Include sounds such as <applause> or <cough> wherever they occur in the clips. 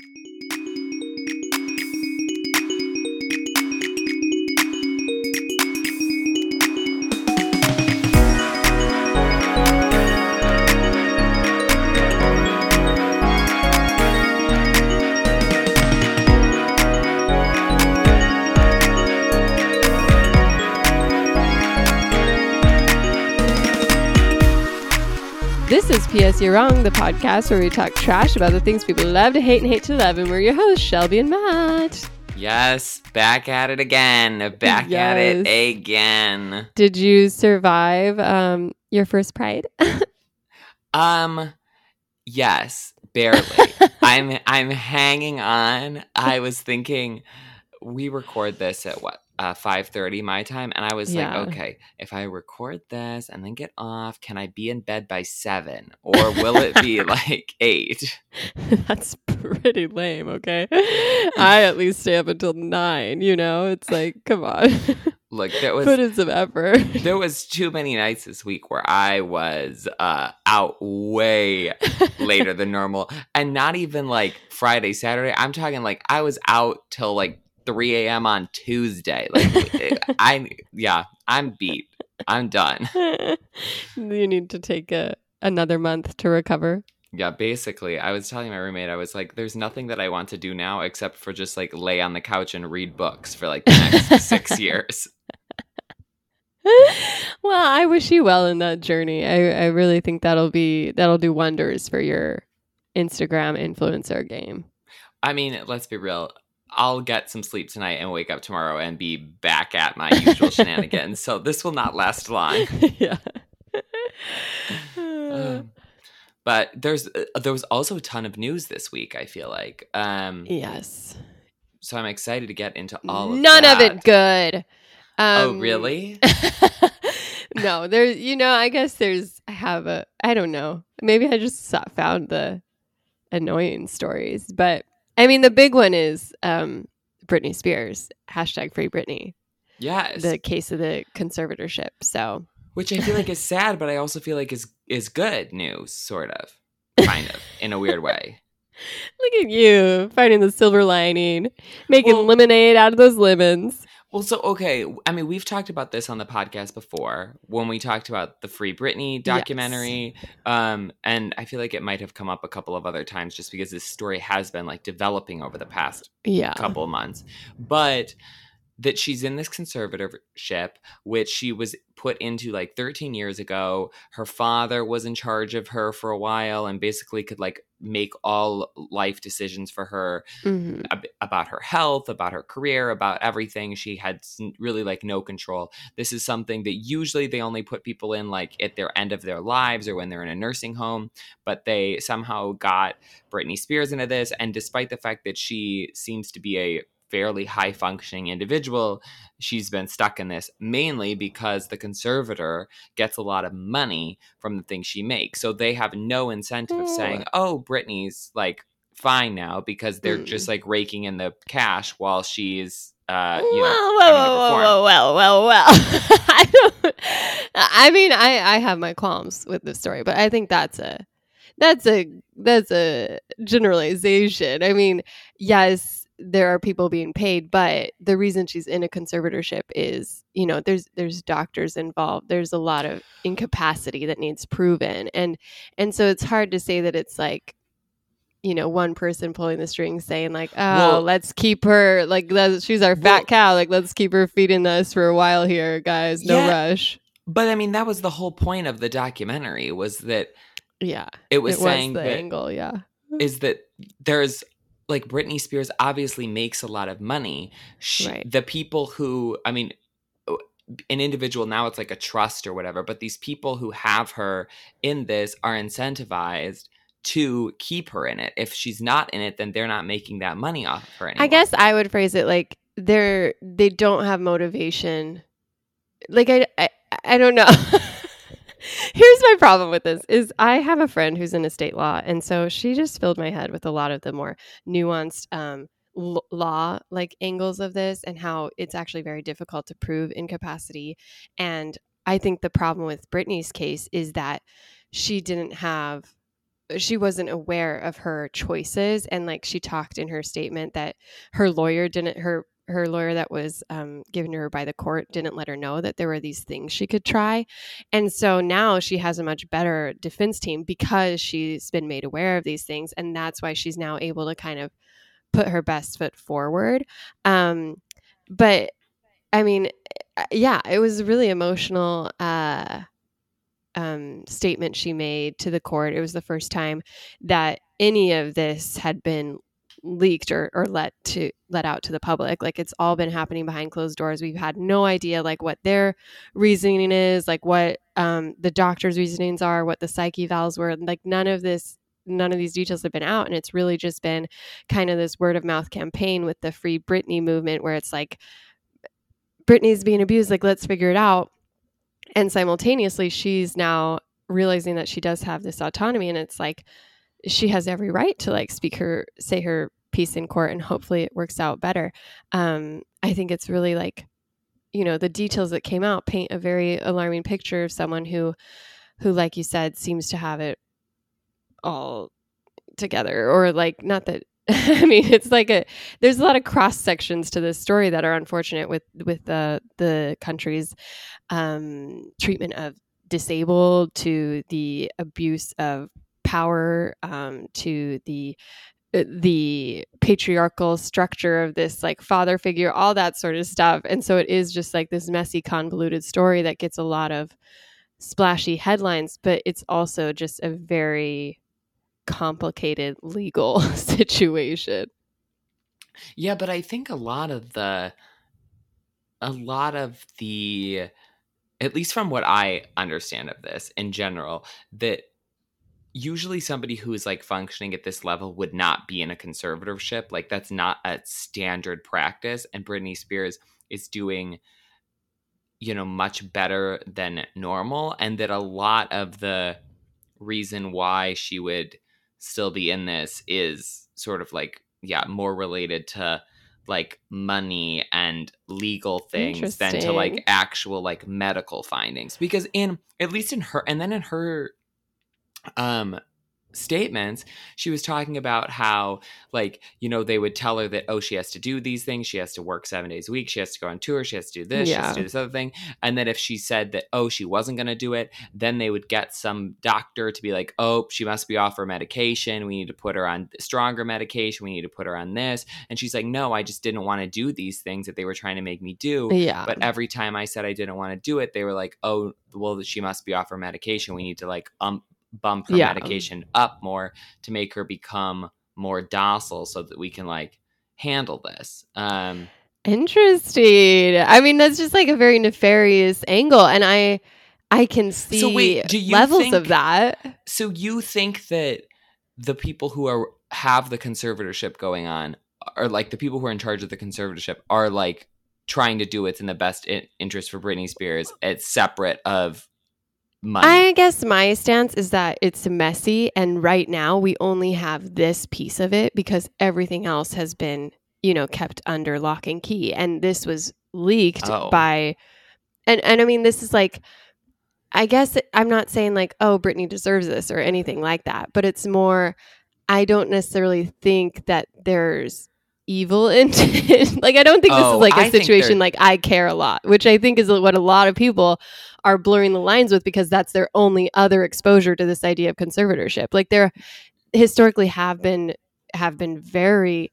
This You're Wrong, the podcast where we talk trash about the things people love to hate and hate to love. And we're your hosts, Shelby and Matt. Yes, back at it again. Back at it again. Did you survive um, your first pride? <laughs> Um, yes, barely. <laughs> I'm I'm hanging on. I was thinking we record this at what uh, five thirty my time, and I was Yeah. like, okay, if I record this and then get off, can I be in bed by seven, or will it be <laughs> like eight? <laughs> That's pretty lame, okay? <laughs> I at least stay up until nine, you know? It's like, come on. Look, there was Put in some effort. there was too many nights this week where I was uh, out way later than normal, and not even like Friday, Saturday. I'm talking like I was out till like 3 a.m. on Tuesday. Like <laughs> I'm yeah, I'm beat. I'm done. <laughs> you need to take a, another month to recover. Yeah, basically, I was telling my roommate, I was like, "There's nothing that I want to do now except for just like lay on the couch and read books for like the next six <laughs> years." well, I wish you well in that journey. I, I really think that'll be that'll do wonders for your Instagram influencer game. I mean, let's be real. I'll get some sleep tonight and wake up tomorrow and be back at my usual shenanigans. So this will not last long. <laughs> yeah. Um, but there's uh, there was also a ton of news this week. I feel like, um, yes. so I'm excited to get into all of None of it good. Oh, Um, really? <laughs> no, there's You know, I guess there's. I have a. I don't know. Maybe I just found the annoying stories, but I mean, the big one is um, Britney Spears hashtag Free Britney, Yes. the case of the conservatorship. So Which I feel like is sad, but I also feel like is is good news, sort of, kind of, in a weird way. <laughs> look at you finding the silver lining, making Well- lemonade out of those lemons. Well, so okay. I mean, we've talked about this on the podcast before when we talked about the Free Britney documentary, um, and I feel like it might have come up a couple of other times just because this story has been like developing over the past Yeah. couple of months. But that she's in this conservatorship, which she was put into like 13 years ago. Her father was in charge of her for a while and basically could like make all life decisions for her Mhm. ab- about her health, about her career, about everything. She had really like no control. This is something that usually they only put people in like at their end of their lives or when they're in a nursing home, but they somehow got Britney Spears into this. And despite the fact that she seems to be a fairly high functioning individual, she's been stuck in this mainly because the conservator gets a lot of money from the things she makes. So they have no incentive of saying, oh, Britney's like fine now because they're Mm. just like raking in the cash while she's uh you know well, to well, well, well, well, well, I don't. I mean, I I have my qualms with this story, but I think that's a that's a that's a generalization. I mean, yes, there are people being paid, but the reason she's in a conservatorship is, you know, there's there's doctors involved. There's a lot of incapacity that needs proven, and and so it's hard to say that it's like you know one person pulling the strings saying like oh Well- let's keep her like she's our fat Well- cow. Like let's keep her feeding us for a while here guys. No Yeah. rush. But I mean that was the whole point of the documentary was that yeah. it was it saying was the that angle yeah. is that there's like Britney Spears obviously makes a lot of money. She, Right. The people who, I mean, an individual now it's like a trust or whatever, but these people who have her in this are incentivized to keep her in it. If she's not in it, then they're not making that money off of her anymore. i guess i would phrase it like they're they don't have motivation like i i, I don't know <laughs> here's my problem with this is i have a friend who's in estate law and so she just filled my head with a lot of the more nuanced um l- law like angles of this and how it's actually very difficult to prove incapacity. And i think the problem with Britney's case is that she didn't have she wasn't aware of her choices and like she talked in her statement that her lawyer didn't her her lawyer that was um, given to her by the court didn't let her know that there were these things she could try and so now she has a much better defense team because she's been made aware of these things and that's why she's now able to kind of put her best foot forward um, but i mean uh, yeah it was a really emotional uh, um, statement she made to the court. It was the first time that any of this had been leaked or, or let to let out to the public. Like it's all been happening behind closed doors. We've had no idea like what their reasoning is like what um, the doctor's reasonings are what the psych evals were. Like none of this none of these details have been out and it's really just been kind of this word of mouth campaign with the free britney movement where it's like britney's being abused like let's figure it out. And simultaneously she's now realizing that she does have this autonomy and it's like she has every right to like speak her say her piece in court and hopefully it works out better. Um i think it's really like you know the details that came out paint a very alarming picture of someone who who like you said seems to have it all together or like not that <laughs> I mean, it's like a there's a lot of cross sections to this story that are unfortunate with with the the country's um, treatment of disabled to the abuse of power um, to the uh, the patriarchal structure of this like father figure all that sort of stuff and so it is just like this messy convoluted story that gets a lot of splashy headlines but it's also just a very complicated legal <laughs> situation. Yeah, but I think a lot of the a lot of the at least from what I understand of this in general, that usually somebody who is like functioning at this level would not be in a conservatorship. Like that's not a standard practice. And Britney Spears is doing, you know, much better than normal. And that a lot of the reason why she would still be in this is sort of like yeah more related to like money and legal things than to like actual like medical findings because in at least in her and then in her um statements, she was talking about how, like, you know, they would tell her that, oh, she has to do these things. She has to work seven days a week. She has to go on tour. She has to do this. Yeah. She has to do this other thing. And then if she said that, oh, she wasn't going to do it, then they would get some doctor to be like, oh, she must be off her medication. We need to put her on stronger medication. We need to put her on this. And she's like, no, I just didn't want to do these things that they were trying to make me do. Yeah. But every time I said I didn't want to do it, they were like, oh, well, she must be off her medication. We need to like um bump her yeah. medication up more to make her become more docile so that we can like handle this. Um Interesting. I mean, that's just like a very nefarious angle and I I can see so wait, do you levels think, of that. So you think that the people who are have the conservatorship going on are like the people who are in charge of the conservatorship are like trying to do what's in the best interest for Britney Spears. It's separate of money. I guess my stance is that it's messy. And right now, we only have this piece of it because everything else has been, you know, kept under lock and key. And this was leaked oh. by, and, and I mean, this is like, I guess I'm not saying like, oh, Britney deserves this or anything like that, but it's more, I don't necessarily think that there's evil <laughs> intent. like I don't think this oh, is like a I situation like I care a lot, which I think is what a lot of people are blurring the lines with because that's their only other exposure to this idea of conservatorship. Like there historically have been have been very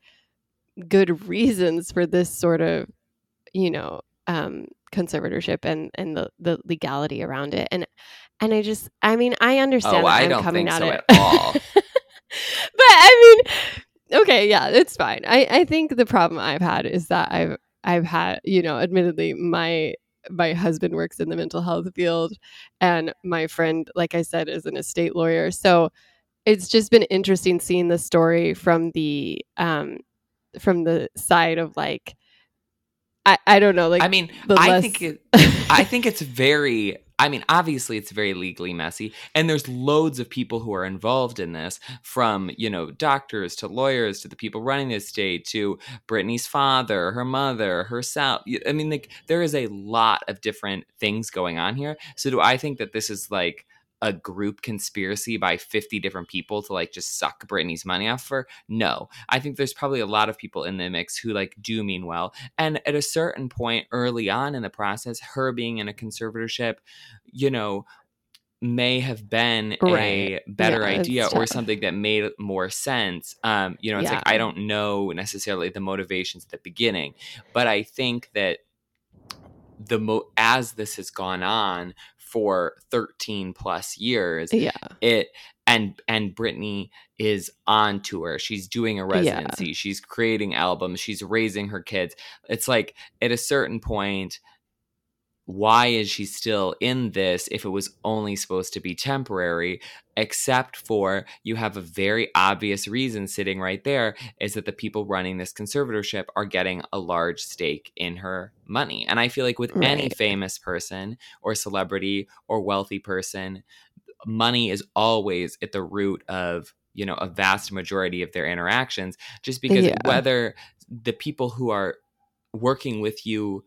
good reasons for this sort of, you know, um, conservatorship and and the the legality around it. And and I just I mean I understand oh, I don't coming think so it. at all. <laughs> but I mean okay, yeah, it's fine. I I think the problem I've had is that I've I've had, you know, admittedly my my husband works in the mental health field and my friend like i said is an estate lawyer so it's just been interesting seeing the story from the um from the side of like i i don't know like i mean i less... think it i think it's very I mean, obviously, it's very legally messy, and there's loads of people who are involved in this, from you know doctors to lawyers to the people running the estate to Britney's father, her mother, herself. I mean, like there is a lot of different things going on here. So, do I think that this is like a group conspiracy by 50 different people to like just suck Britney's money off for no I think there's probably a lot of people in the mix who like do mean well and at a certain point early on in the process her being in a conservatorship you know may have been right. a better yeah, idea or something that made more sense. Um, you know, it's yeah. like I don't know necessarily the motivations at the beginning, but I think that the mo as this has gone on for 13 plus years, yeah, it and and Britney is on tour. She's doing a residency. Yeah. She's creating albums. She's raising her kids. It's like at a certain point why is she still in this if it was only supposed to be temporary except for you have a very obvious reason sitting right there is that the people running this conservatorship are getting a large stake in her money and i feel like with right. any famous person or celebrity or wealthy person money is always at the root of you know a vast majority of their interactions just because yeah. whether the people who are working with you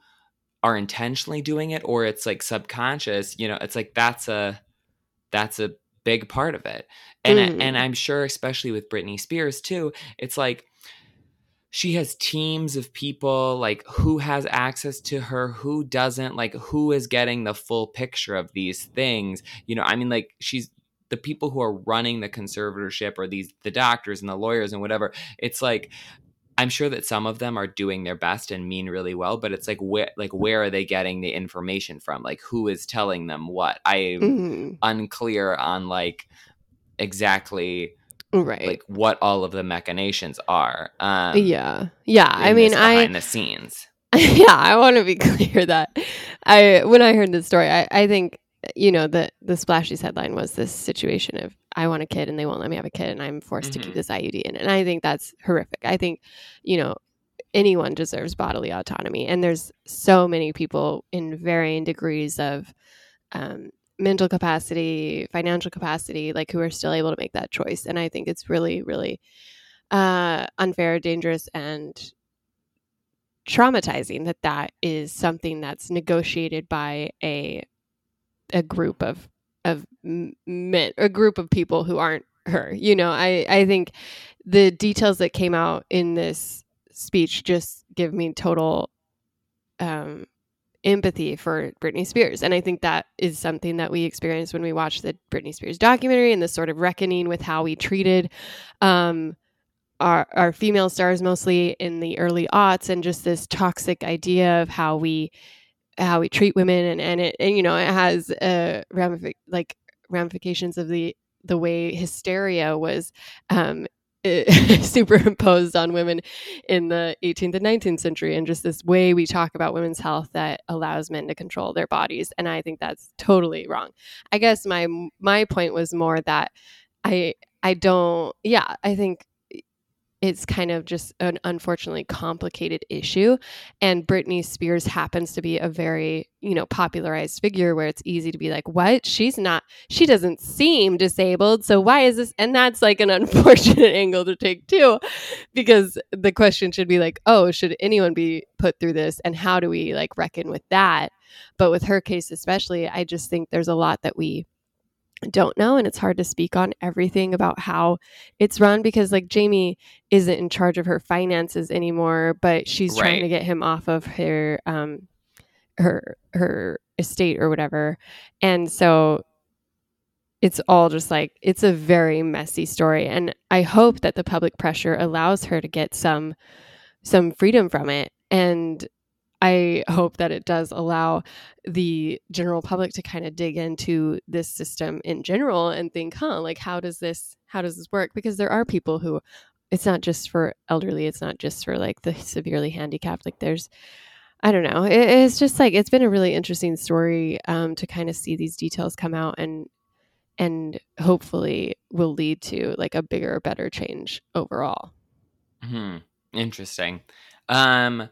are intentionally doing it or it's like subconscious you know it's like that's a that's a big part of it and mm. and i'm sure especially with britney spears too it's like she has teams of people like who has access to her who doesn't like who is getting the full picture of these things you know i mean like she's the people who are running the conservatorship or these the doctors and the lawyers and whatever it's like I'm sure that some of them are doing their best and mean really well, but it's like where like where are they getting the information from? Like who is telling them what? I'm mm-hmm. unclear on like exactly right like what all of the machinations are. Um, yeah, yeah. I mean, I behind the scenes. <laughs> yeah, I want to be <laughs> clear that I when I heard this story, I, I think you know the the splashiest headline was this situation of I want a kid and they won't let me have a kid and I'm forced mm-hmm. to keep mm-hmm. this IUD in. And I think that's horrific. I think, you know, anyone deserves bodily autonomy. And there's so many people in varying degrees of um, mental capacity, financial capacity, like who are still able to make that choice. And I think it's really, really uh, unfair, dangerous, and traumatizing that that is something that's negotiated by a a group of of men, a group of people who aren't her. You know, I I think the details that came out in this speech just give me total um, empathy for Britney Spears. And I think that is something that we experienced when we watched the Britney Spears documentary and this sort of reckoning with how we treated um, our, our female stars mostly in the early aughts and just this toxic idea of how we how we treat women and and it and, you know it has uh ramific- like ramifications of the the way hysteria was um <laughs> superimposed on women in the 18th and 19th century and just this way we talk about women's health that allows men to control their bodies and i think that's totally wrong. I guess my my point was more that i i don't yeah i think it's kind of just an unfortunately complicated issue and Britney Spears happens to be a very you know popularized figure where it's easy to be like what? She's not she doesn't seem disabled so why is this? And that's like an <laughs> unfortunate angle to take too because the question should be like oh should anyone be put through this and how do we like reckon with that? But with her case especially I just think there's a lot that we don't know and it's hard to speak on everything about how it's run because like Jamie isn't in charge of her finances anymore but she's right. trying to get him off of her um her her estate or whatever and so it's all just like it's a very messy story and i hope that the public pressure allows her to get some some freedom from it and I hope that it does allow the general public to kind of dig into this system in general and think, huh, like how does this how does this work? Because there are people who it's not just for elderly, it's not just for like the severely handicapped. Like there's I don't know. It, it's just like it's been a really interesting story um, to kind of see these details come out and and hopefully will lead to like a bigger, better change overall. Hmm. Interesting. Um,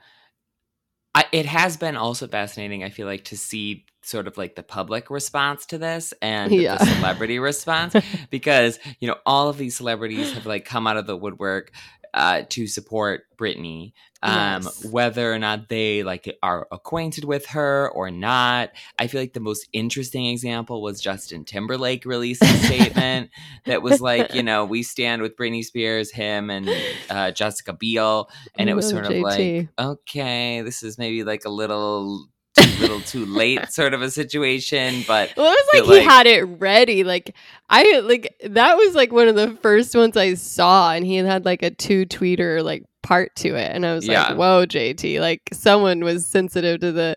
I, it has been also fascinating, I feel like, to see sort of like the public response to this and yeah. the <laughs> celebrity response because, you know, all of these celebrities have like come out of the woodwork uh, to support Britney. Um, Yes. whether or not they like are acquainted with her or not. I feel like the most interesting example was Justin Timberlake released a statement <laughs> that was like, you know, we stand with Britney Spears, him and uh, Jessica Biel, and it was Oh, sort of like, okay, this is maybe like a little, too little too late sort of a situation, but Well, it was feel like he like- had it ready. Like I like that was like one of the first ones I saw, and he had like a two tweeter like part to it, and I was Yeah. like, "Whoa, JT!" Like someone was sensitive to the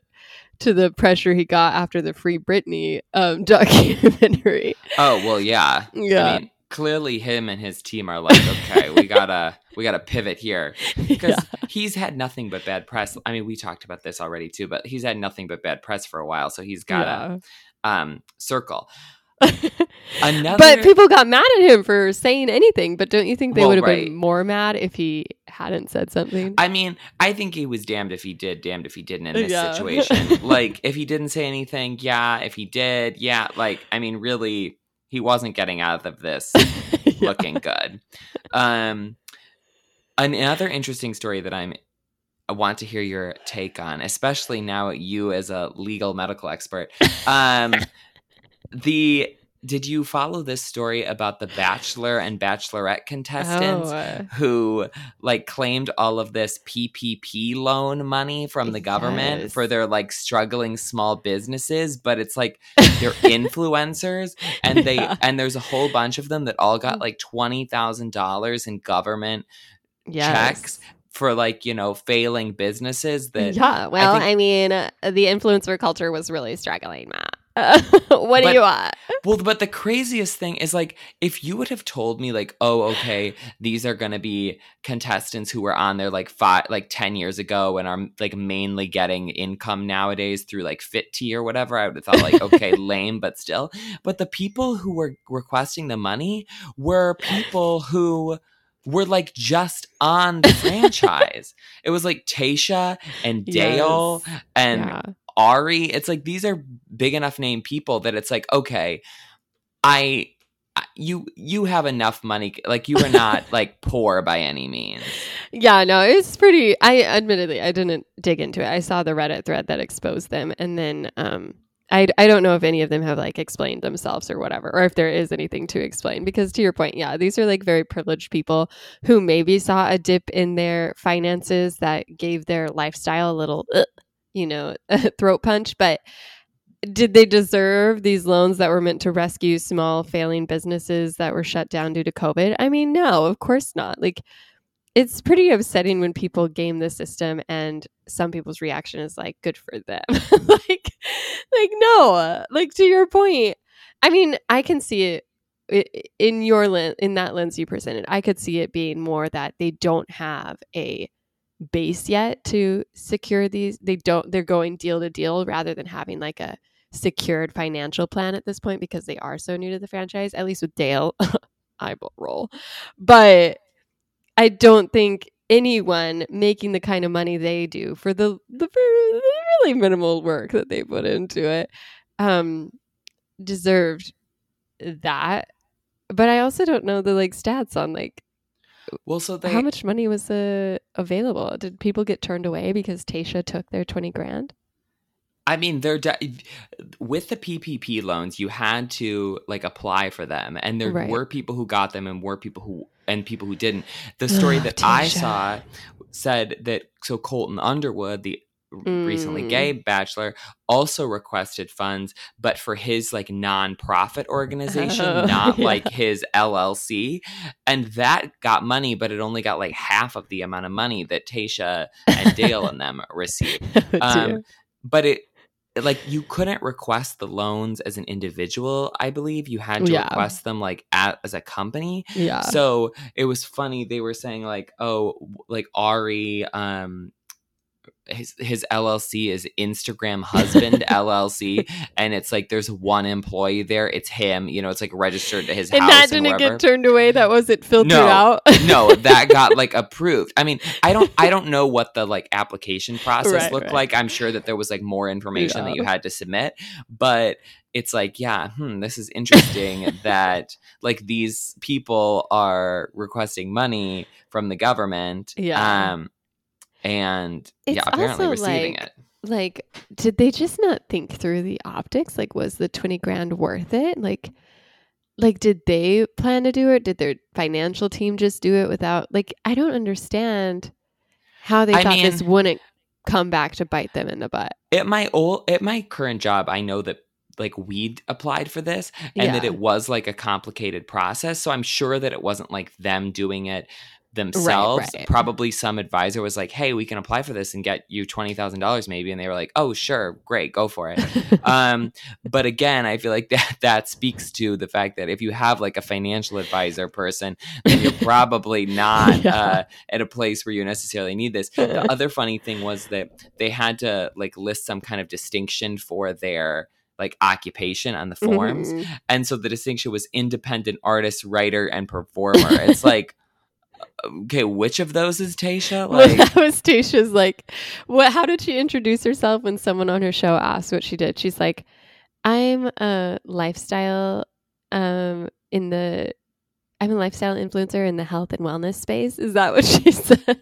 to the pressure he got after the Free Britney um, <laughs> documentary. oh well, yeah. Yeah, I mean, clearly him and his team are like, <laughs> okay, we gotta we gotta pivot here because <laughs> yeah. he's had nothing but bad press. I mean, we talked about this already too, but he's had nothing but bad press for a while, so he's gotta um circle. <laughs> Another, But people got mad at him for saying anything. But don't you think they Well, would have right. been more mad if he hadn't said something? I mean, I think he was damned if he did, damned if he didn't in this Yeah. situation. like, if he didn't say anything, yeah. If he did, yeah. Like, I mean, really, he wasn't getting out of this <laughs> Yeah. looking good. Um, another interesting story that I'm I want to hear your take on, especially now you as a legal medical expert. <laughs> Um, the did you follow this story about the bachelor and bachelorette contestants Oh, uh, who like claimed all of this PPP loan money from the government Yes. for their like struggling small businesses, but it's like they're <laughs> influencers and they Yeah. and there's a whole bunch of them that all got like $20,000 in government yes. checks for like, you know, failing businesses that yeah, well, I, think- mean, uh, the influencer culture was really struggling, Matt. <laughs> what do you want? Well, but the craziest thing is like if you would have told me like, oh, okay, these are gonna be contestants who were on there like five, like ten years ago and are like mainly getting income nowadays through like Fit Tea or whatever, I would have thought like, okay, <laughs> lame, but still. But the people who were requesting the money were people who were like just on the <laughs> franchise. It was like Tayshia and Dale Yes. and yeah. Arie. It's like these are big enough name people that it's like, okay, I you you have enough money like you are not <laughs> like poor by any means. Yeah, no, it's pretty. I admittedly, I didn't dig into it. I saw the Reddit thread that exposed them, and then um, I I don't know if any of them have like explained themselves or whatever, or if there is anything to explain. Because to your point, yeah, these are like very privileged people who maybe saw a dip in their finances that gave their lifestyle a little, uh, you know, <laughs> throat punch, but. Did they deserve these loans that were meant to rescue small failing businesses that were shut down due to COVID? I mean, no, of course not. Like, it's pretty upsetting when people game the system and some people's reaction is like good for them <laughs> like like no like to your point i mean i can see it in your lens in that lens you presented i could see it being more that they don't have a base yet to secure these they don't they're going deal to deal rather than having like a secured financial plan at this point because they are so new to the franchise at least with dale <laughs> eyeball roll but I don't think anyone making the kind of money they do for the the, very- the really minimal work that they put into it um deserved that. But I also don't know the like stats on like Well, so they how much money was uh, available. Did people get turned away because Tayshia took their twenty grand? I mean, they're de- with the PPP loans, you had to like apply for them, and there Right. were people who got them, and were people who and people who didn't. The story that I saw said that so Colton Underwood, the recently Mm. gay bachelor, also requested funds, but for his like nonprofit organization, Oh, <laughs> not yeah. like his LLC, and that got money, but it only got like half of the amount of money that Tayshia and <laughs> Dale and them received <laughs> Oh, um, but it like you couldn't request the loans as an individual i believe you had to Yeah. request them like at, as a company yeah. so it was funny they were saying like oh like arie um his his LLC is Instagram Husband <laughs> LLC, and it's like there's one employee there. It's him. You know, it's like registered to his and house. that didn't wherever get turned away. That wasn't filtered No. out. <laughs> no, that got like approved. I mean, I don't I don't know what the like application process Right, looked right. like. I'm sure that there was like more information that you had to submit, but it's like, yeah, hmm, this is interesting <laughs> that like these people are requesting money from the government. Yeah. Um, and It's yeah, apparently receiving like, it. like did they just not think through the optics like was the 20 grand worth it like like did they plan to do it did their financial team just do it without like i don't understand how they I thought this wouldn't come back to bite them in the butt At my old, at my current job, I know that like we'd applied for this and that it was like a complicated process. So I'm sure that it wasn't like them doing it themselves. right. Probably some advisor was like, "Hey, we can apply for this and get you twenty thousand dollars, maybe," and they were like, "Oh, sure, great, go for it." <laughs> um, but again, I feel like <laughs> that that speaks to the fact that if you have like a financial advisor person, then you're <laughs> probably not Yeah. uh, at a place where you necessarily need this. The other funny thing was that they had to like list some kind of distinction for their like occupation on the forms, Mhm. and so the distinction was independent artist, writer, and performer. It's like. Okay, which of those is Tayshia? Well, <laughs> Like, that was Tayshia's like, what? How did she introduce herself when someone on her show asked what she did? She's like, I'm a lifestyle, um, in the, I'm a lifestyle influencer in the health and wellness space. Is that what she <laughs> said?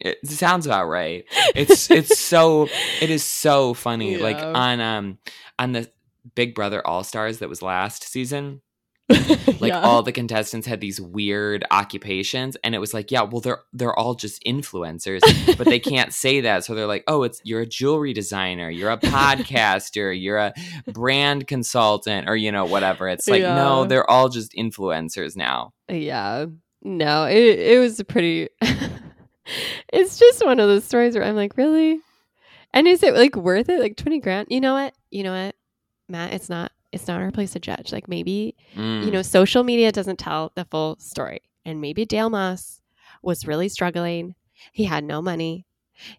it sounds about right. It's it's so it is so funny. <laughs> Like on um on the Big Brother All Stars that was last season, <laughs> like Yeah. all the contestants had these weird occupations, and it was like, yeah, well they're they're all just influencers, but they <laughs> can't say that, so they're like, oh, it's you're a jewelry designer, you're a podcaster, you're a brand consultant, or you know whatever. It's like no, they're all just influencers now. yeah. No, it it was a pretty. <laughs> it's just one of those stories where I'm like, really? And is it like worth it? Like twenty grand? You know what? You know what, Matt? It's not. It's not our place to judge. Like maybe Mm. you know, social media doesn't tell the full story. And maybe Dale Moss was really struggling. He had no money,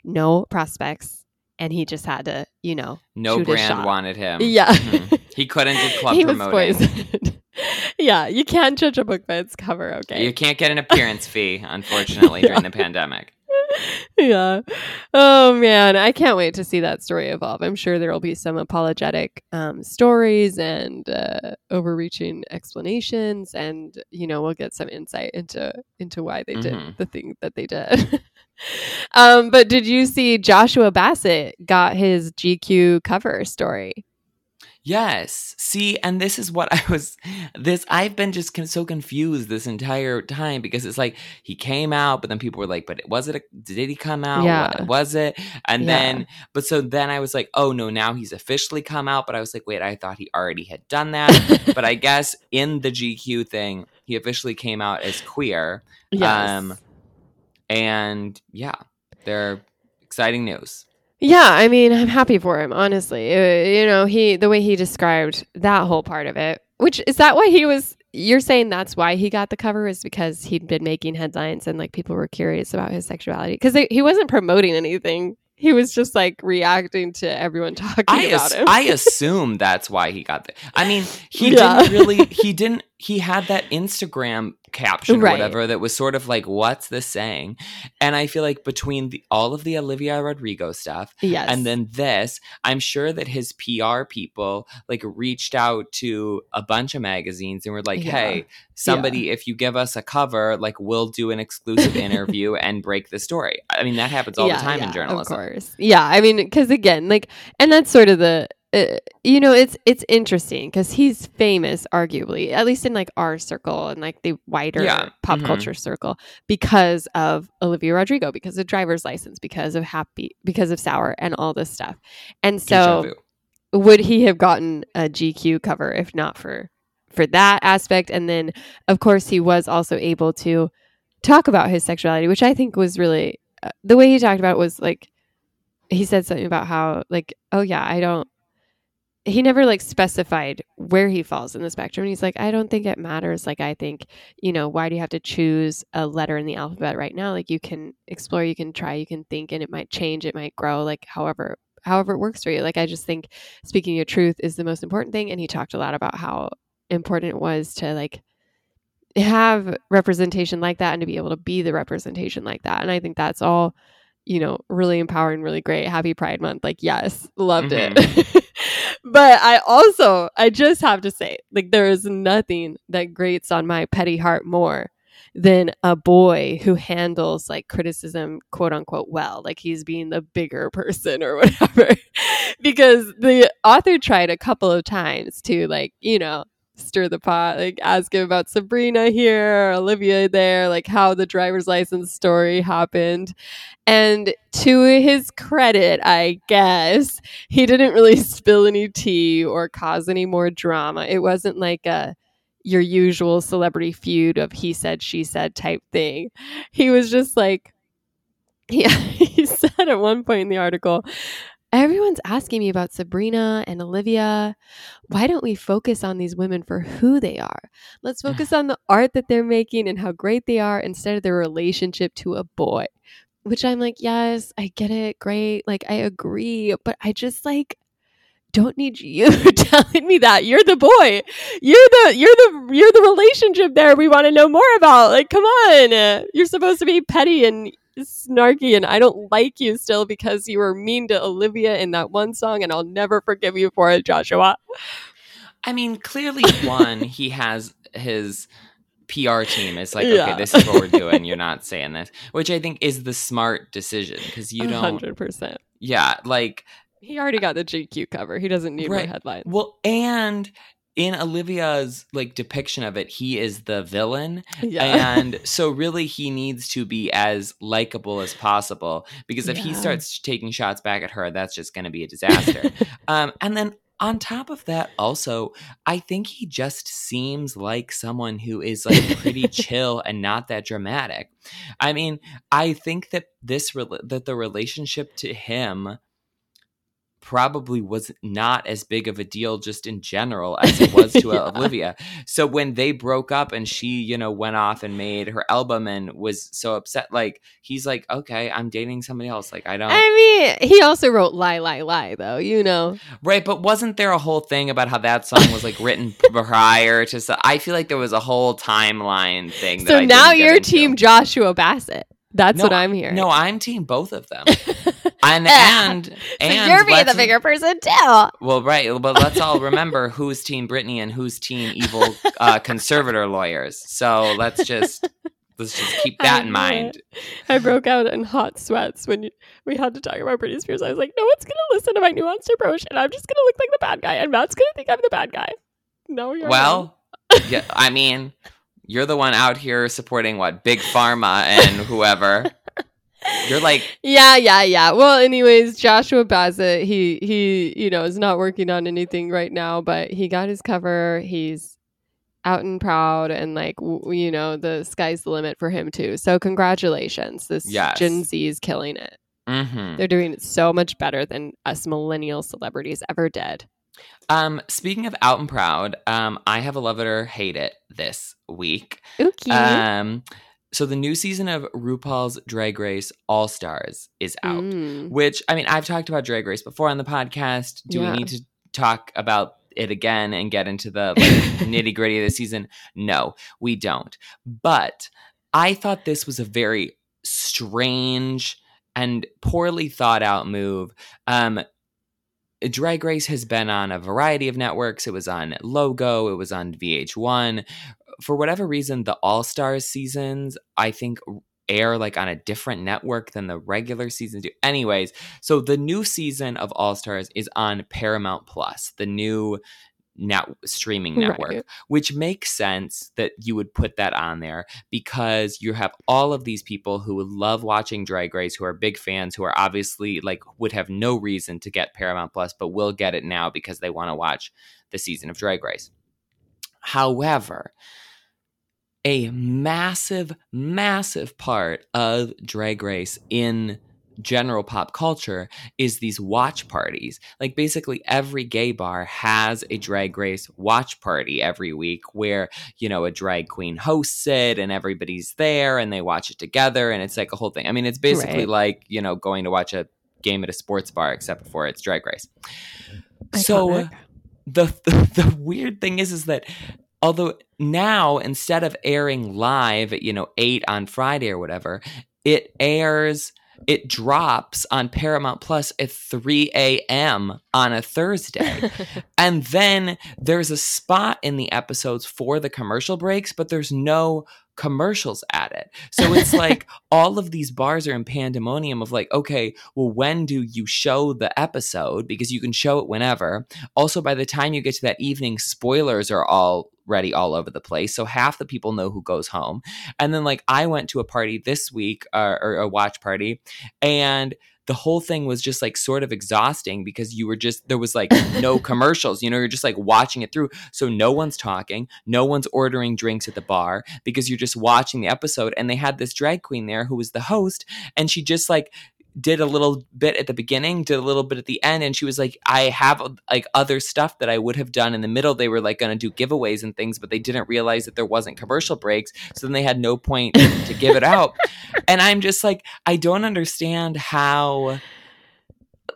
no prospects, and he just had to, you know, no brand wanted him. yeah. Mhm. <laughs> He couldn't do club he was promoting. poisoned. <laughs> yeah, you can't judge a book by its cover, okay? You can't get an appearance fee, unfortunately, during the <laughs> pandemic. <laughs> yeah. Oh man, I can't wait to see that story evolve. I'm sure there will be some apologetic um, stories and uh, overreaching explanations, and you know we'll get some insight into into why they Mhm. did the thing that they did. <laughs> um, but did you see Joshua Bassett got his GQ cover story? Yes. See, and this is what <laughs> I was. This I've been just so confused this entire time because it's like he came out, but then people were like, "But was it? A, did he come out? Yeah. What was it?" And Yeah. then, but so then I was like, "Oh no, now he's officially come out." But I was like, "Wait, I thought he already had done that." <laughs> but I guess in the GQ thing, he officially came out as queer. Yes. Um, and yeah, they're exciting news. Yeah, I mean, I'm happy for him, honestly. Uh, you know, he the way he described that whole part of it, which is that why he was you're saying that's why he got the cover is because he'd been making headlines and like people were curious about his sexuality cuz he wasn't promoting anything. He was just like reacting to everyone <laughs> talking I about him. I assume that's why he got the. I mean, he <laughs> Yeah. didn't really. He didn't. He had that Instagram caption or whatever that was sort of like, "What's this saying?" And I feel like between the, all of the Olivia Rodrigo stuff yes. and then this, I'm sure that his PR people like reached out to a bunch of magazines and were like, Yeah. "Hey, somebody, if you give us a cover, like we'll do an exclusive <laughs> interview and break the story." I mean, that happens all the time in journalism. Of course. Yeah, I mean cuz again, like and that's sort of the uh, you know, it's it's interesting cuz he's famous arguably, at least in like our circle and like the wider Yeah, pop mhm. culture circle because of Olivia Rodrigo, because of driver's license, because of happy because of sour and all this stuff. And so would he have gotten a GQ cover if not for for that aspect and then of course he was also able to talk about his sexuality which I think was really uh, the way he talked about it was like he said something about how like oh yeah I don't he never like specified where he falls in the spectrum and he's like I don't think it matters. Like I think you know why do you have to choose a letter in the alphabet right now? Like you can explore you can try you can think and it might change it might grow like however however it works for you. Like I just think speaking your truth is the most important thing and he talked a lot about how important it was to like have representation like that and to be able to be the representation like that and i think that's all you know really empowering really great. Happy pride month. Like yes loved it mm-hmm. But I also, I just have to say, like, there is nothing that grates on my petty heart more than a boy who handles like criticism, quote unquote, well, like he's being the bigger <laughs> person or whatever. <laughs> because the author tried a couple of times to, like, you know, stir the pot, like ask him about Sabrina here, Olivia there, like how the driver's license story happened. And to his credit, I guess, he didn't really <laughs> spill any tea or cause any more drama. It wasn't like a your usual celebrity feud of he said, she said type thing. He was just like, yeah, <laughs> he said at one point in the article, everyone's asking me about Sabrina and Olivia. Why don't we focus on these women for who they are? Let's focus on the art that they're making and how great they are instead of their relationship to a boy. Which I'm like, yes, I get it. Great. Like, I agree. But I just like, don't need you <laughs> telling me that you're the boy you're the you're the you're the relationship there we want to know more about like come on you're supposed to be petty and snarky and I don't like you still because you were mean to Olivia in that one song and I'll never forgive you for it, Joshua. I mean, clearly one, he has his PR team is like, yeah. okay, this is what we're doing. You're not saying this, which I think is the smart decision because you don't. 100%. Yeah. Like, he already got the GQ cover. He doesn't need right. more headlines. Well, and in Olivia's like depiction of it, he is the villain. Yeah. And so really he needs to be as likable as possible because if yeah. he starts taking shots back at her, that's just going to be a disaster. <laughs> um, and then on top of that, also, I think he just seems like someone who is like pretty <laughs> chill and not that dramatic. I mean, I think that this re- that the relationship to him probably was not as big of a deal just in general as it was <laughs> to uh, yeah. Olivia. So when they broke up and she, you know, went off and made her album and was so upset, like he's like, okay, I'm dating somebody else. Like I don't. I mean, he also wrote "Lie, Lie, Lie," though, you know. Right, but wasn't there a whole thing about how that song was like written prior to? So I feel like there was a whole timeline thing. so now you're Team Joshua Bassett. That's no, what I'm hearing. No, I'm team both of them. <laughs> and and <laughs> so and you're being the bigger person too. Well, right, but let's all remember <laughs> who's team Britney and who's team evil uh, <laughs> conservator lawyers. So let's just let's just keep that in mind. I broke out in hot sweats when you, we had to talk about Britney Spears. I was like, no one's gonna listen to my nuanced approach, and I'm just gonna look like the bad guy, and Matt's gonna think I'm the bad guy. No, you're well. yeah, I mean, you're the one out here supporting what big pharma and whoever. You're like Yeah, yeah, yeah. Well, anyways, Joshua Bassett, he he, you know, is not working on anything right now, but he got his cover. He's out and proud and like w- you know, the sky's the limit for him too. So congratulations. This yes. Gen Z is killing it. Mm-hmm. They're doing it so much better than us millennial celebrities ever did. Um, speaking of out and proud, um, I have a love it or hate it this week. Okay. Um, so the new season of RuPaul's Drag Race All Stars is out. Mm. Which I mean, I've talked about Drag Race before on the podcast. Do yeah. we need to talk about it again and get into the like, <laughs> nitty gritty of the season? No, we don't. But I thought this was a very strange and poorly thought out move. Um, Drag Race has been on a variety of networks. It was on Logo, it was on VH1 for whatever reason, the All Stars seasons, I think, air like on a different network than the regular seasons do. Anyways, so the new season of All Stars is on Paramount Plus, the new net streaming network, right. which makes sense that you would put that on there because you have all of these people who love watching Drag Race, who are big fans, who are obviously like would have no reason to get Paramount Plus, but will get it now because they want to watch the season of Drag Race. However, a massive, massive part of Drag Race in general pop culture is these watch parties. Like basically every gay bar has a drag race watch party every week where, you know, a drag queen hosts it and everybody's there and they watch it together and it's like a whole thing. I mean, it's basically right. like, you know, going to watch a game at a sports bar except for it's drag race. Iconic. So the, the the weird thing is is that although now instead of airing live at you know 8 on Friday or whatever it airs it drops on Paramount Plus at 3 a.m. on a Thursday. <laughs> and then there's a spot in the episodes for the commercial breaks, but there's no commercials at it. So it's <laughs> like all of these bars are in pandemonium of like, okay, well, when do you show the episode? Because you can show it whenever. Also, by the time you get to that evening, spoilers are all ready all over the place. So half the people know who goes home. And then, like, I went to a party this week, uh, or a watch party, and the whole thing was just like sort of exhausting because you were just there was like no <laughs> commercials you know you're just like watching it through so no one's talking no one's ordering drinks at the bar because you're just watching the episode and they had this drag queen there who was the host and she just like did a little bit at the beginning, did a little bit at the end, and she was like, "I have like other stuff that I would have done in the middle." They were like going to do giveaways and things, but they didn't realize that there wasn't commercial breaks, so then they had no point to give it out. <laughs> And I'm just like, I don't understand how,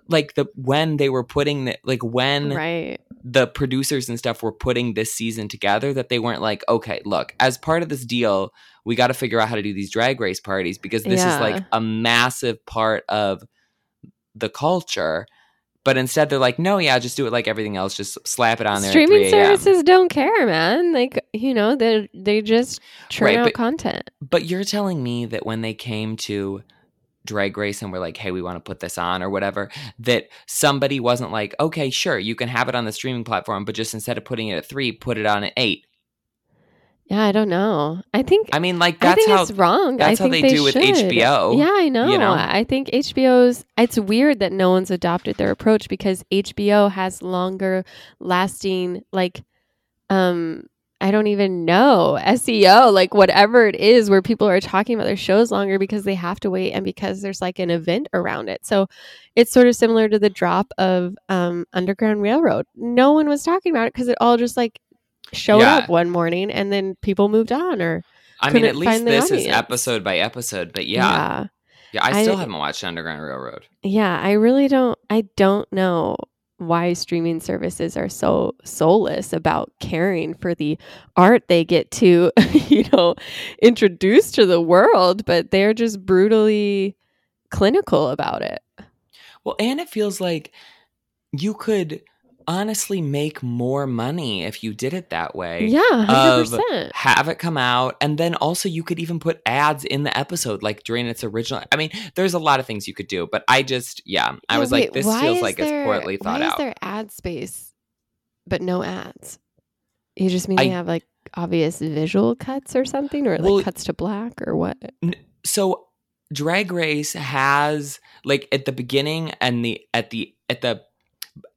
like the when they were putting the like when right. The producers and stuff were putting this season together that they weren't like, okay, look, as part of this deal we got to figure out how to do these drag race parties because this Yeah. is like a massive part of the culture. But instead, they're like, no, yeah, just do it like everything else. Just slap it on there. Streaming 3 services don't care, man. Like you know, they they just churn Right, out but- content. But you're telling me that when they came to Drag Race and were like, hey, we want to put this on or whatever, that somebody wasn't like, okay, sure, you can have it on the streaming platform, but just instead of putting it at three, put it on at eight. Yeah, I don't know. I think I mean, like, I that's think how. it's wrong. I that's how think they do with should. HBO, Yeah, I know. know? I think HBO's. It's weird that no one's adopted their approach because HBO has longer lasting, like, um, I don't even know SEO, like whatever it is, where people are talking about their shows longer because they have to wait and because there's like an event around it. So it's sort of similar to the drop of um, Underground Railroad. No one was talking about it because it all just like showed Yeah. up one morning and then people moved on or I mean, at least this is episode by episode, but yeah. yeah. Yeah, I still I- haven't watched Underground Railroad. Yeah, I really don't I don't know why streaming services are so soulless about caring for the art they get to, <laughs> you know, introduce to the world, but they're just brutally clinical about it. Well, and it feels like you could honestly make more money if you did it that way. Yeah, 100%. Have it come out, and then also you could even put ads in the episode, like during its original. I mean, there's a lot of things you could do, but I just, yeah, I Yeah, was wait, like, this feels like there- it's poorly thought why out. is there ad space but no ads? You just mean they have like obvious visual cuts or something or like Well- cuts to black or what? so drag race has like at the beginning and the at the at the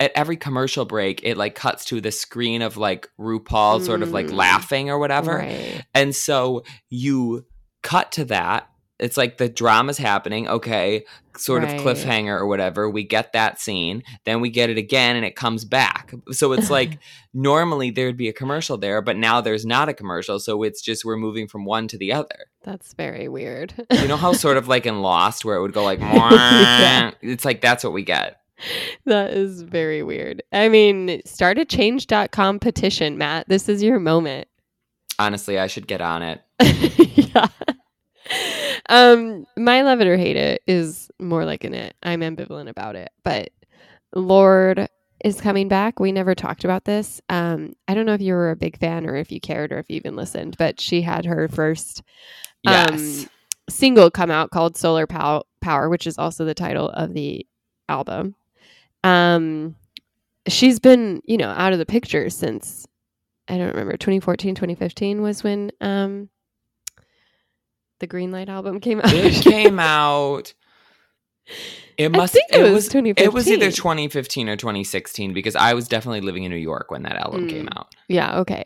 at every commercial break it like cuts to the screen of like RuPaul sort of like Mm. laughing or whatever Right. and so you cut to that it's like the drama's happening okay sort Right. of cliffhanger or whatever we get that scene then we get it again and it comes back so it's like <laughs> normally there'd be a commercial there but now there's not a commercial so it's just we're moving from one to the other That's very weird. you know how sort of like in Lost where it would go like <laughs> Yeah. it's like that's what we get. That is very weird. I mean, start a change.com petition, Matt. This is your moment. Honestly, I should get on it. <laughs> yeah. Um, my love it or hate it is more like an it. I'm ambivalent about it, but Lorde is coming back. We never talked about this. Um, I don't know if you were a big fan or if you cared or if you even listened, but she had her first Yes. um, single come out called Solar Pow- Power, which is also the title of the album. Um, she's been, you know, out of the picture since I don't remember 2014, 2015 was when um, the Green Light album came out. it <laughs> came out it must it, was, was 2015. it was either 2015 or 2016 because I was definitely living in New York when that album came Mm. out. Yeah, okay.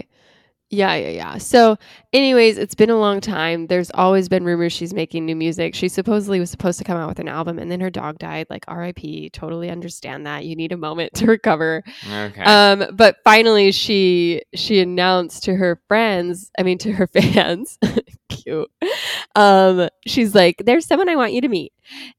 Yeah, yeah, yeah. So, anyways, it's been a long time. There's always been rumors she's making new music. She supposedly was supposed to come out with an album and then her dog died. Like, RIP. Totally understand that. You need a moment <laughs> to recover. Okay. Um, but finally she she announced to her friends, I mean to her <laughs> fans, cute. Um, she's like, There's someone I want you to meet.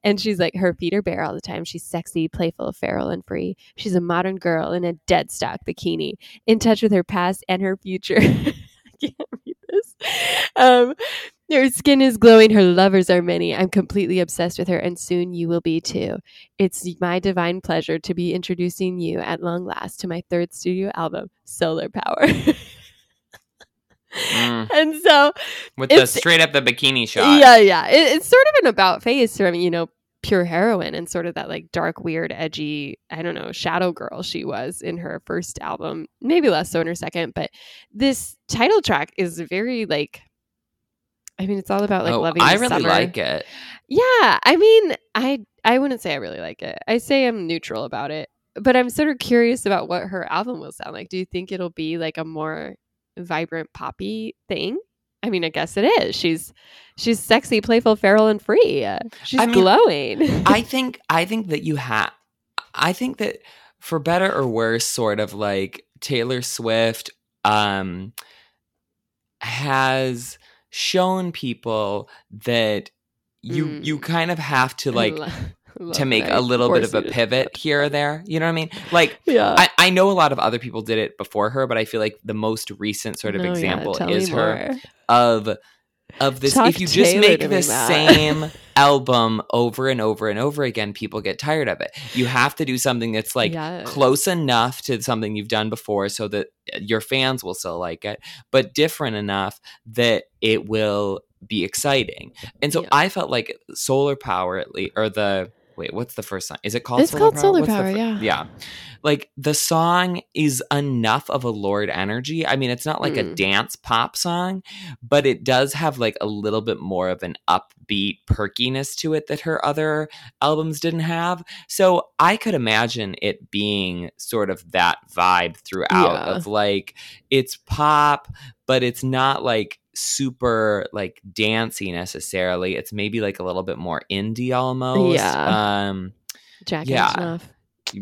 And she's like, her feet are bare all the time. She's sexy, playful, feral, and free. She's a modern girl in a dead stock bikini, in touch with her past and her future. <laughs> I can't read this. Um, Her skin is glowing. Her lovers are many. I'm completely obsessed with her, and soon you will be too. It's my divine pleasure to be introducing you at long last to my third studio album, Solar Power. <laughs> Mm. <laughs> and so, With the straight up the bikini shot. yeah, yeah, it, it's sort of an about face from you know pure heroine and sort of that like dark, weird, edgy. I don't know, shadow girl she was in her first album. Maybe less so in her second, but this title track is very like. I mean, it's all about like oh, loving. I really summer. like it. Yeah, I mean, I I wouldn't say I really like it. I say I'm neutral about it, but I'm sort of curious about what her album will sound like. Do you think it'll be like a more vibrant poppy thing? I mean, I guess it is. She's she's sexy, playful, feral, and free. She's I mean, glowing. <laughs> I think I think that you have I think that for better or worse sort of like Taylor Swift um has shown people that you Mm. you kind of have to like <laughs> to make a little bit of a pivot <laughs> here or there. You know what I mean? Like Yeah. I, I know a lot of other people did it before her, but I feel like the most recent sort of No, example tell is her of of this Talk if you just Taylor make the me, same <laughs> album over and over and over again people get tired of it you have to do something that's like Yes. close enough to something you've done before so that uh, your fans will still like it but different enough that it will be exciting and so Yeah. i felt like solar power at least or the wait what's the first song is it called It's called Solar What's the Power, fir- yeah. yeah like the song is enough of a Lorde energy i mean it's not like a Mm. dance pop song but it does have like a little bit more of an upbeat perkiness to it that her other albums didn't have so i could imagine it being sort of that vibe throughout Yeah. of like it's pop but it's not like super like dancey necessarily it's maybe like a little bit more indie almost Yeah. um Jack yeah. Antonoff.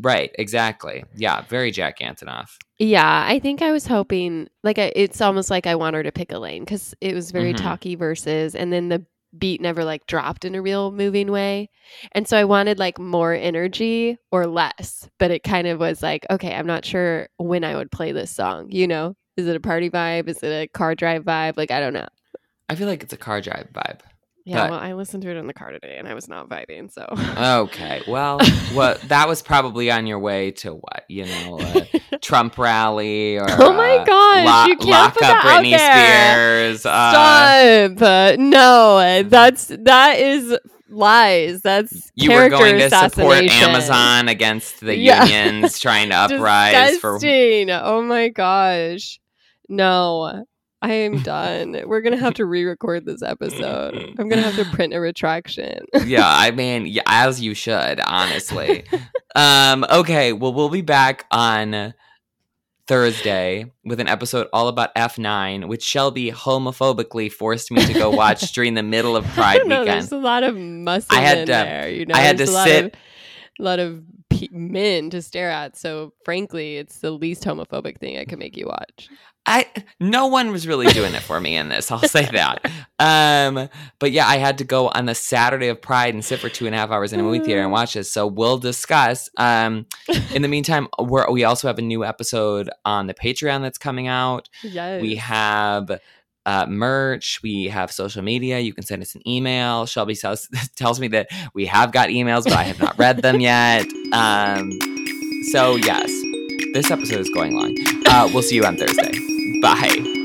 Right, exactly. Yeah, very Jack Antonoff. Yeah, I think I was hoping like I, it's almost like I want her to pick a lane because it was very Mhm. talky verses, and then the beat never like dropped in a real moving way, and so I wanted like more energy or less, but it kind of was like okay, I'm not sure when I would play this song. You know, is it a party vibe? Is it a car drive vibe? Like I don't know. I feel like it's a car drive vibe. Yeah, But- well, I listened to it in the car today, and I was not vibing. So Okay, well, <laughs> what that was probably on your way to what you know, a <laughs> Trump rally or Oh my gosh, lo- you can't lock put up that out Britney there. Spears. Uh, Stop! Uh, no, that's that is lies. That's you were going to support. Amazon against the Yeah. unions trying to <laughs> uprise for. Oh my gosh. No, I am <laughs> done. We're gonna have to re-record this episode. I'm gonna have to <laughs> print a retraction. yeah, <laughs> I mean, yeah, as you should, honestly. um, okay, well, we'll be back on Thursday with an episode all about F9, which Shelby homophobically forced me to go watch during the middle of I Pride don't know, weekend. There's a lot of muscle I had in to- there. You know, I had There's to a lot sit- Of, a lot of pe- <laughs> men to stare at. So, frankly, it's the least homophobic thing I could make you watch. I no one was really doing it for me in this. I'll say that. <laughs> Um, but yeah, I had to go on the Saturday of Pride and sit for two and a half hours in a movie theater and watch this. So we'll discuss. Um, in the meantime, we're, we also have a new episode on the Patreon that's coming out. Yes. We have uh, merch. We have social media. You can send us an email. Shelby tells, <laughs> tells me that we have got emails, but I have not read them yet. Um, so yes, this episode is going long. Uh, we'll see you on Thursday. Bye.